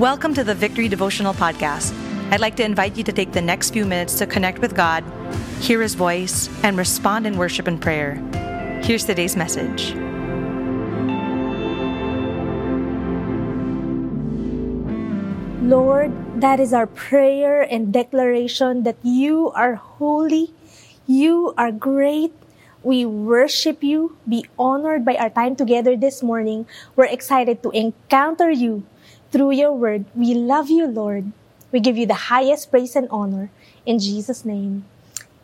Welcome to the Victory Devotional Podcast. I'd like to invite you to take the next few minutes to connect with God, hear His voice, and respond in worship and prayer. Here's today's message. Lord, that is our prayer and declaration that you are holy, you are great. We worship you, be honored by our time together this morning. We're excited to encounter you through your word. We love you, Lord. We give you the highest praise and honor. In Jesus' name,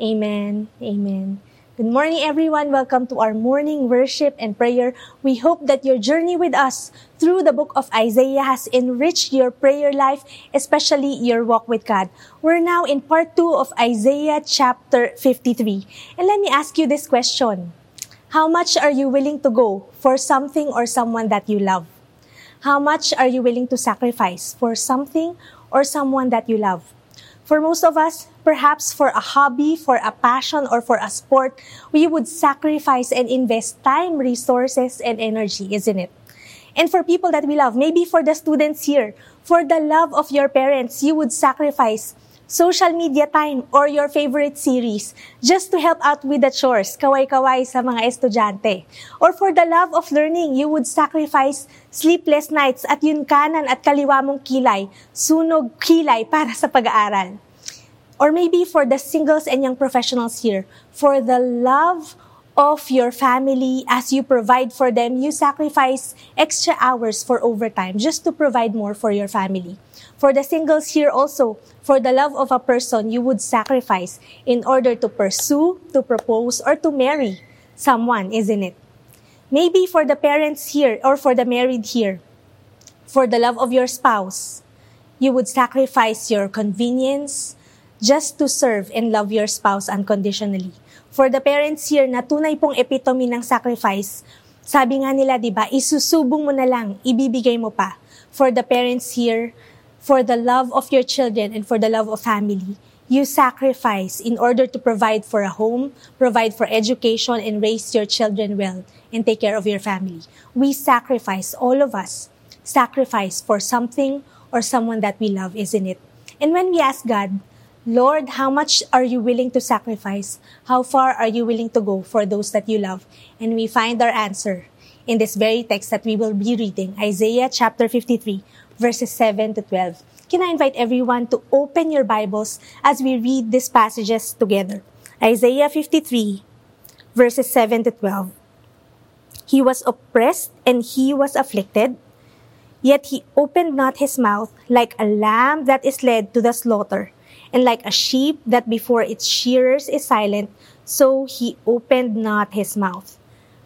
amen. Amen. Good morning, everyone. Welcome to our morning worship and prayer. We hope that your journey with us through the book of Isaiah has enriched your prayer life, especially your walk with God. We're now in part two of Isaiah chapter 53. And let me ask you this question. How much are you willing to go for something or someone that you love? How much are you willing to sacrifice for something or someone that you love? For most of us, perhaps for a hobby, for a passion, or for a sport, we would sacrifice and invest time, resources, and energy, isn't it? And for people that we love, maybe for the students here, for the love of your parents, you would sacrifice social media time, or your favorite series just to help out with the chores, kaway-kaway sa mga estudyante. Or for the love of learning, you would sacrifice sleepless nights at yun kanan at kaliwa mong kilay, sunog kilay para sa pag-aaral. Or maybe for the singles and young professionals here, for the love of your family as you provide for them, you sacrifice extra hours for overtime just to provide more for your family. For the singles here also, for the love of a person you would sacrifice in order to pursue, to propose, or to marry someone, isn't it? Maybe for the parents here or for the married here, for the love of your spouse, you would sacrifice your convenience just to serve and love your spouse unconditionally. For the parents here na tunay pong epitome ng sacrifice, sabi nga nila, di ba, isusubong mo na lang, ibibigay mo pa. For the parents here, for the love of your children and for the love of family, you sacrifice in order to provide for a home, provide for education, and raise your children well and take care of your family. We sacrifice, all of us, sacrifice for something or someone that we love, isn't it? And when we ask God, Lord, how much are you willing to sacrifice? How far are you willing to go for those that you love? And we find our answer in this very text that we will be reading, Isaiah chapter 53, verses 7 to 12. Can I invite everyone to open your Bibles as we read these passages together? Isaiah 53, verses 7 to 12. He was oppressed and he was afflicted, yet he opened not his mouth like a lamb that is led to the slaughter, and like a sheep that before its shearers is silent, so he opened not his mouth.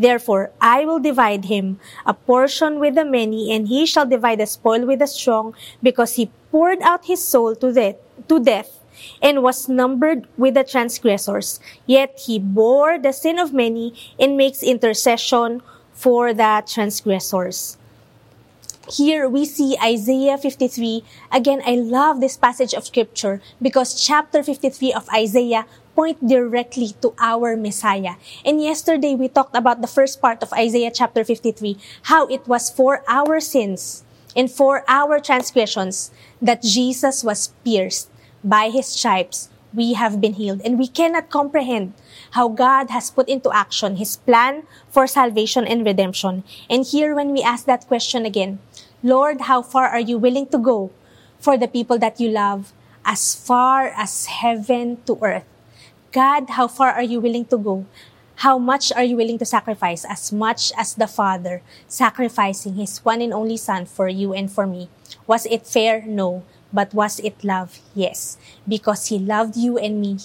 Therefore, I will divide him a portion with the many, and he shall divide the spoil with the strong, because he poured out his soul to death, to death, and was numbered with the transgressors. Yet he bore the sin of many and makes intercession for the transgressors. Here we see Isaiah 53. Again, I love this passage of scripture because chapter 53 of Isaiah point directly to our Messiah. And yesterday we talked about the first part of Isaiah chapter 53, how it was for our sins and for our transgressions that Jesus was pierced. By his stripes, we have been healed. And we cannot comprehend how God has put into action his plan for salvation and redemption. And here, when we ask that question again, Lord, how far are you willing to go for the people that you love as far as heaven to earth? God, how far are you willing to go? How much are you willing to sacrifice? As much as the Father sacrificing His one and only Son for you and for me. Was it fair? No. But was it love? Yes. Because He loved you and me.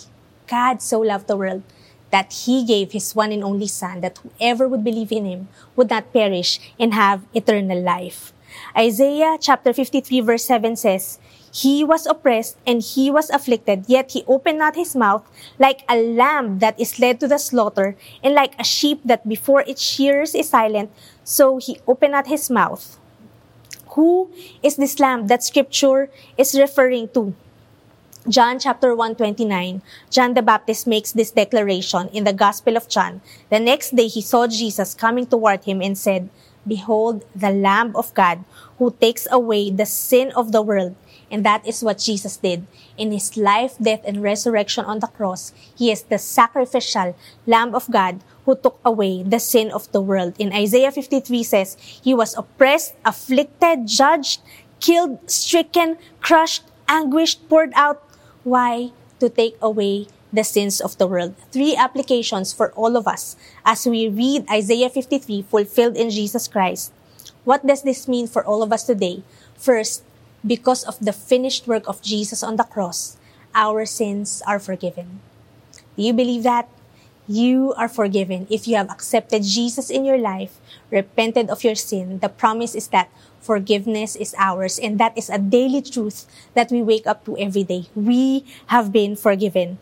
God so loved the world that He gave His one and only Son that whoever would believe in Him would not perish and have eternal life. Isaiah chapter 53 verse 7 says, he was oppressed and he was afflicted, yet he opened not his mouth, like a lamb that is led to the slaughter, and like a sheep that before its shearers is silent, so he opened not his mouth. Who is this lamb that scripture is referring to? John chapter 129, John the Baptist makes this declaration in the Gospel of John. The next day he saw Jesus coming toward him and said, Behold, the Lamb of God, who takes away the sin of the world. And that is what Jesus did. In his life, death, and resurrection on the cross, he is the sacrificial Lamb of God who took away the sin of the world. In Isaiah 53 says, He was oppressed, afflicted, judged, killed, stricken, crushed, anguished, poured out. Why? To take away the sins of the world. Three applications for all of us as we read Isaiah 53 fulfilled in Jesus Christ. What does this mean for all of us today? First, because of the finished work of Jesus on the cross, our sins are forgiven. Do you believe that? You are forgiven if you have accepted Jesus in your life, repented of your sin. The promise is that forgiveness is ours, and that is a daily truth that we wake up to every day. We have been forgiven.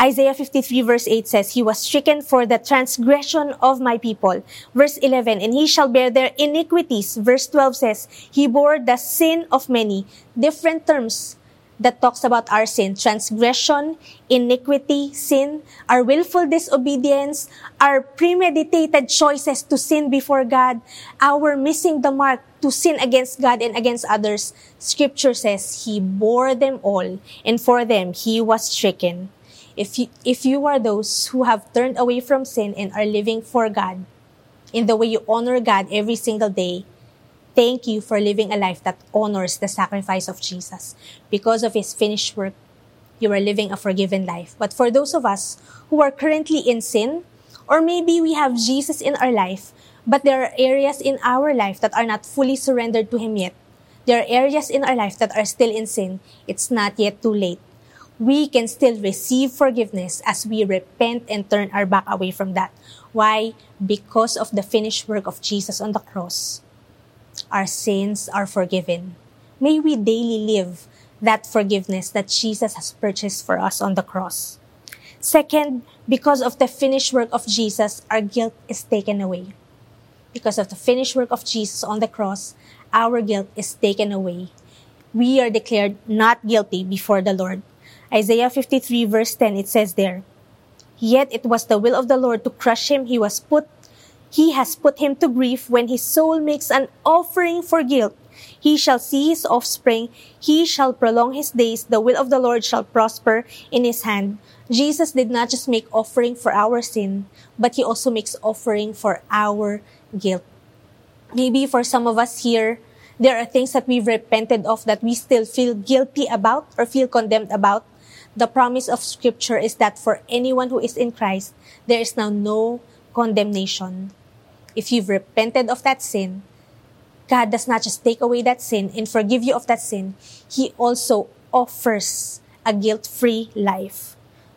Isaiah 53 verse 8 says, He was stricken for the transgression of my people. Verse 11, and he shall bear their iniquities. Verse 12 says, He bore the sin of many. Different terms that talks about our sin. Transgression, iniquity, sin, our willful disobedience, our premeditated choices to sin before God, our missing the mark to sin against God and against others. Scripture says, He bore them all, and for them He was stricken. If you, if you are those who have turned away from sin and are living for God in the way you honor God every single day, thank you for living a life that honors the sacrifice of Jesus. Because of his finished work, you are living a forgiven life. But for those of us who are currently in sin, or maybe we have Jesus in our life, but there are areas in our life that are not fully surrendered to Him yet. There are areas in our life that are still in sin. It's not yet too late we can still receive forgiveness as we repent and turn our back away from that. Why? Because of the finished work of Jesus on the cross. Our sins are forgiven. May we daily live that forgiveness that Jesus has purchased for us on the cross. Second, because of the finished work of Jesus, our guilt is taken away. Because of the finished work of Jesus on the cross, our guilt is taken away. We are declared not guilty before the Lord Isaiah 53 verse 10, it says there, Yet it was the will of the Lord to crush him. He was put, he has put him to grief when his soul makes an offering for guilt. He shall see his offspring. He shall prolong his days. The will of the Lord shall prosper in his hand. Jesus did not just make offering for our sin, but he also makes offering for our guilt. Maybe for some of us here, there are things that we've repented of that we still feel guilty about or feel condemned about the promise of scripture is that for anyone who is in Christ, there is now no condemnation. If you've repented of that sin, God does not just take away that sin and forgive you of that sin, He also offers a guilt-free life.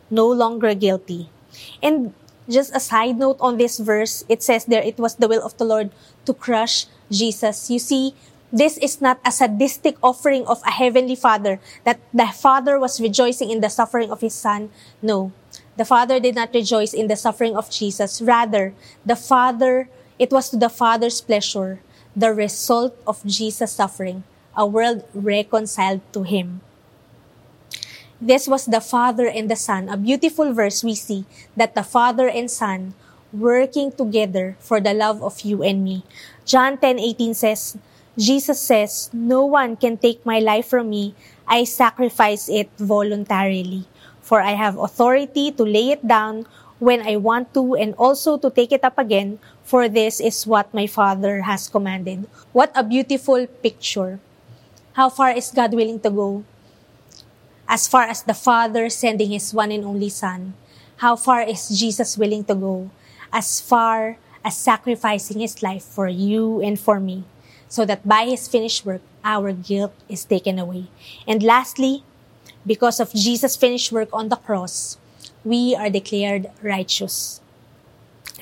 No longer guilty. And just a side note on this verse, it says there it was the will of the Lord to crush Jesus. You see, this is not a sadistic offering of a heavenly father that the father was rejoicing in the suffering of his son. No, the father did not rejoice in the suffering of Jesus. Rather, the father, it was to the father's pleasure, the result of Jesus' suffering, a world reconciled to him. This was the father and the son. A beautiful verse we see that the father and son working together for the love of you and me. John 10:18 says, Jesus says, No one can take my life from me. I sacrifice it voluntarily. For I have authority to lay it down when I want to and also to take it up again, for this is what my Father has commanded. What a beautiful picture. How far is God willing to go? As far as the Father sending His one and only Son, how far is Jesus willing to go? As far as sacrificing His life for you and for me, so that by His finished work, our guilt is taken away. And lastly, because of Jesus' finished work on the cross, we are declared righteous.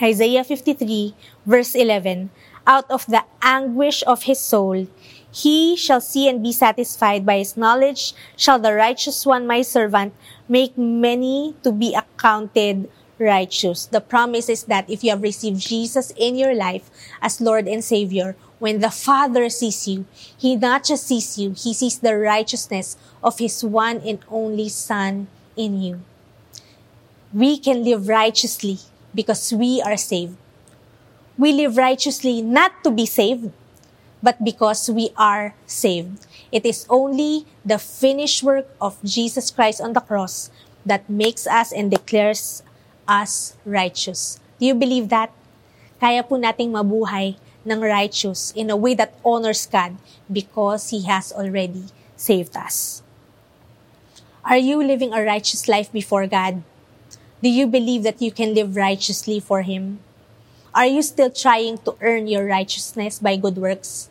Isaiah 53, verse 11, out of the anguish of his soul, he shall see and be satisfied by his knowledge shall the righteous one, my servant, make many to be accounted righteous. The promise is that if you have received Jesus in your life as Lord and Savior, when the Father sees you, He not just sees you, He sees the righteousness of His one and only Son in you. We can live righteously because we are saved. We live righteously not to be saved, but because we are saved. It is only the finished work of Jesus Christ on the cross that makes us and declares us righteous. Do you believe that? Kaya po nating mabuhay ng righteous in a way that honors God because He has already saved us. Are you living a righteous life before God? Do you believe that you can live righteously for Him? Are you still trying to earn your righteousness by good works?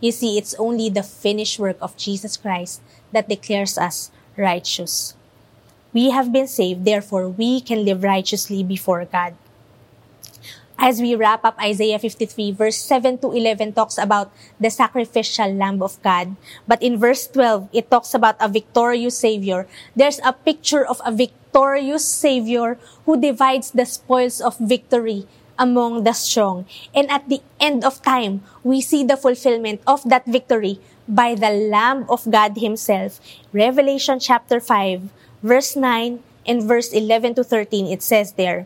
You see, it's only the finished work of Jesus Christ that declares us righteous. We have been saved, therefore we can live righteously before God. As we wrap up Isaiah 53, verse 7 to 11 talks about the sacrificial Lamb of God. But in verse 12, it talks about a victorious Savior. There's a picture of a victorious Savior who divides the spoils of victory among the strong. And at the end of time, we see the fulfillment of that victory by the Lamb of God Himself. Revelation chapter 5, verse 9 and verse 11 to 13, it says there,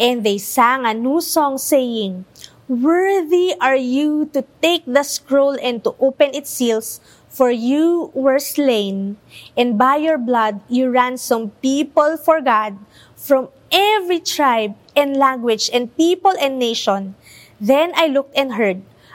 And they sang a new song saying, Worthy are you to take the scroll and to open its seals, for you were slain, and by your blood you ransomed people for God from every tribe and language and people and nation. Then I looked and heard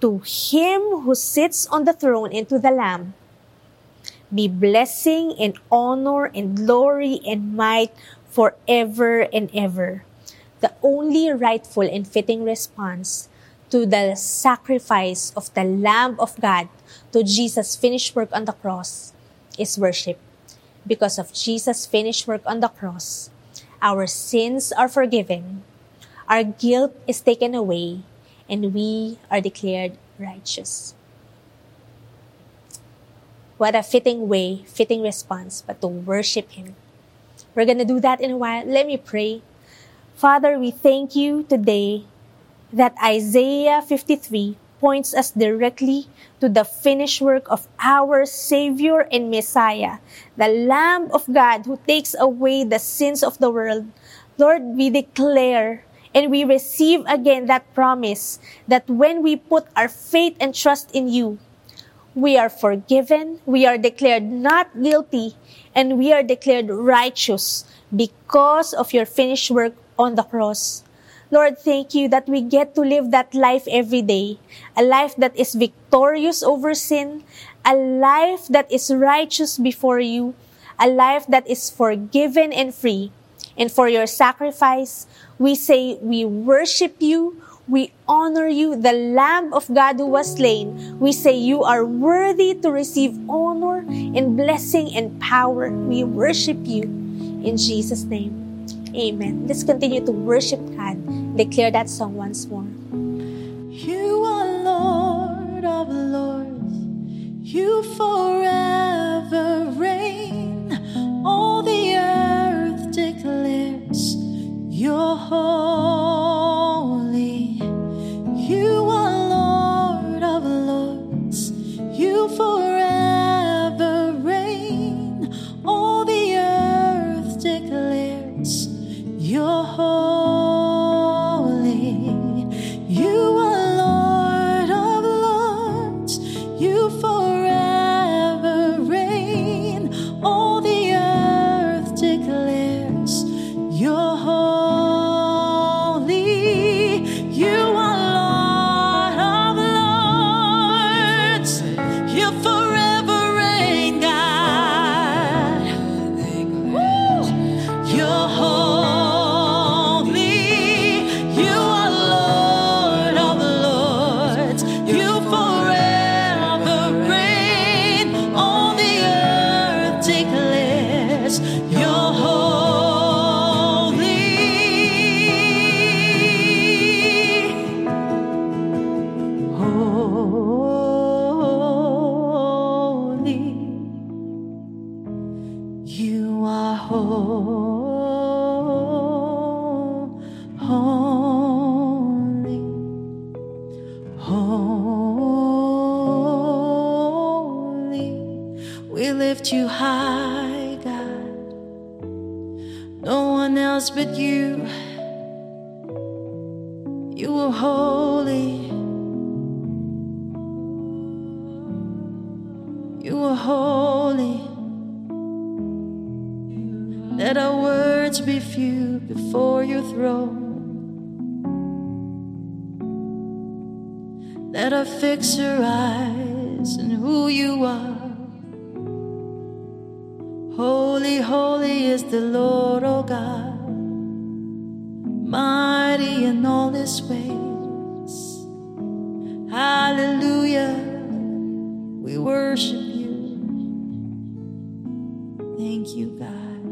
To him who sits on the throne and to the Lamb. Be blessing and honor and glory and might forever and ever. The only rightful and fitting response to the sacrifice of the Lamb of God to Jesus' finished work on the cross is worship. Because of Jesus' finished work on the cross, our sins are forgiven, our guilt is taken away, and we are declared righteous. What a fitting way, fitting response, but to worship Him. We're going to do that in a while. Let me pray. Father, we thank you today that Isaiah 53 points us directly to the finished work of our Savior and Messiah, the Lamb of God who takes away the sins of the world. Lord, we declare and we receive again that promise that when we put our faith and trust in you, we are forgiven, we are declared not guilty, and we are declared righteous because of your finished work on the cross. Lord, thank you that we get to live that life every day. A life that is victorious over sin. A life that is righteous before you. A life that is forgiven and free. And for your sacrifice, we say we worship you. We honor you, the Lamb of God who was slain. We say you are worthy to receive honor and blessing and power. We worship you in Jesus' name. Amen. Let's continue to worship God. Declare that song once more. You are Lord of Lords. You forever reign. All the your holy. You are you high, God. No one else but you. You are holy. You are holy. Let our words be few before your throne. Let our fix our eyes on who you are. Holy, holy is the Lord, oh God, mighty in all his ways. Hallelujah, we worship you. Thank you, God.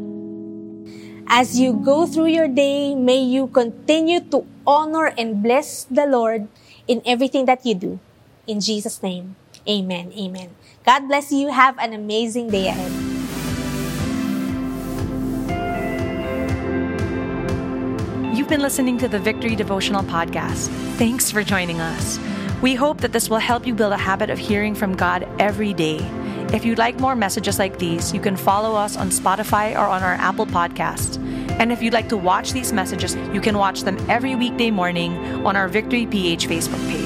As you go through your day, may you continue to honor and bless the Lord in everything that you do. In Jesus' name, amen. Amen. God bless you. Have an amazing day ahead. You've been listening to the Victory Devotional Podcast. Thanks for joining us. We hope that this will help you build a habit of hearing from God every day. If you'd like more messages like these, you can follow us on Spotify or on our Apple Podcast. And if you'd like to watch these messages, you can watch them every weekday morning on our Victory PH Facebook page.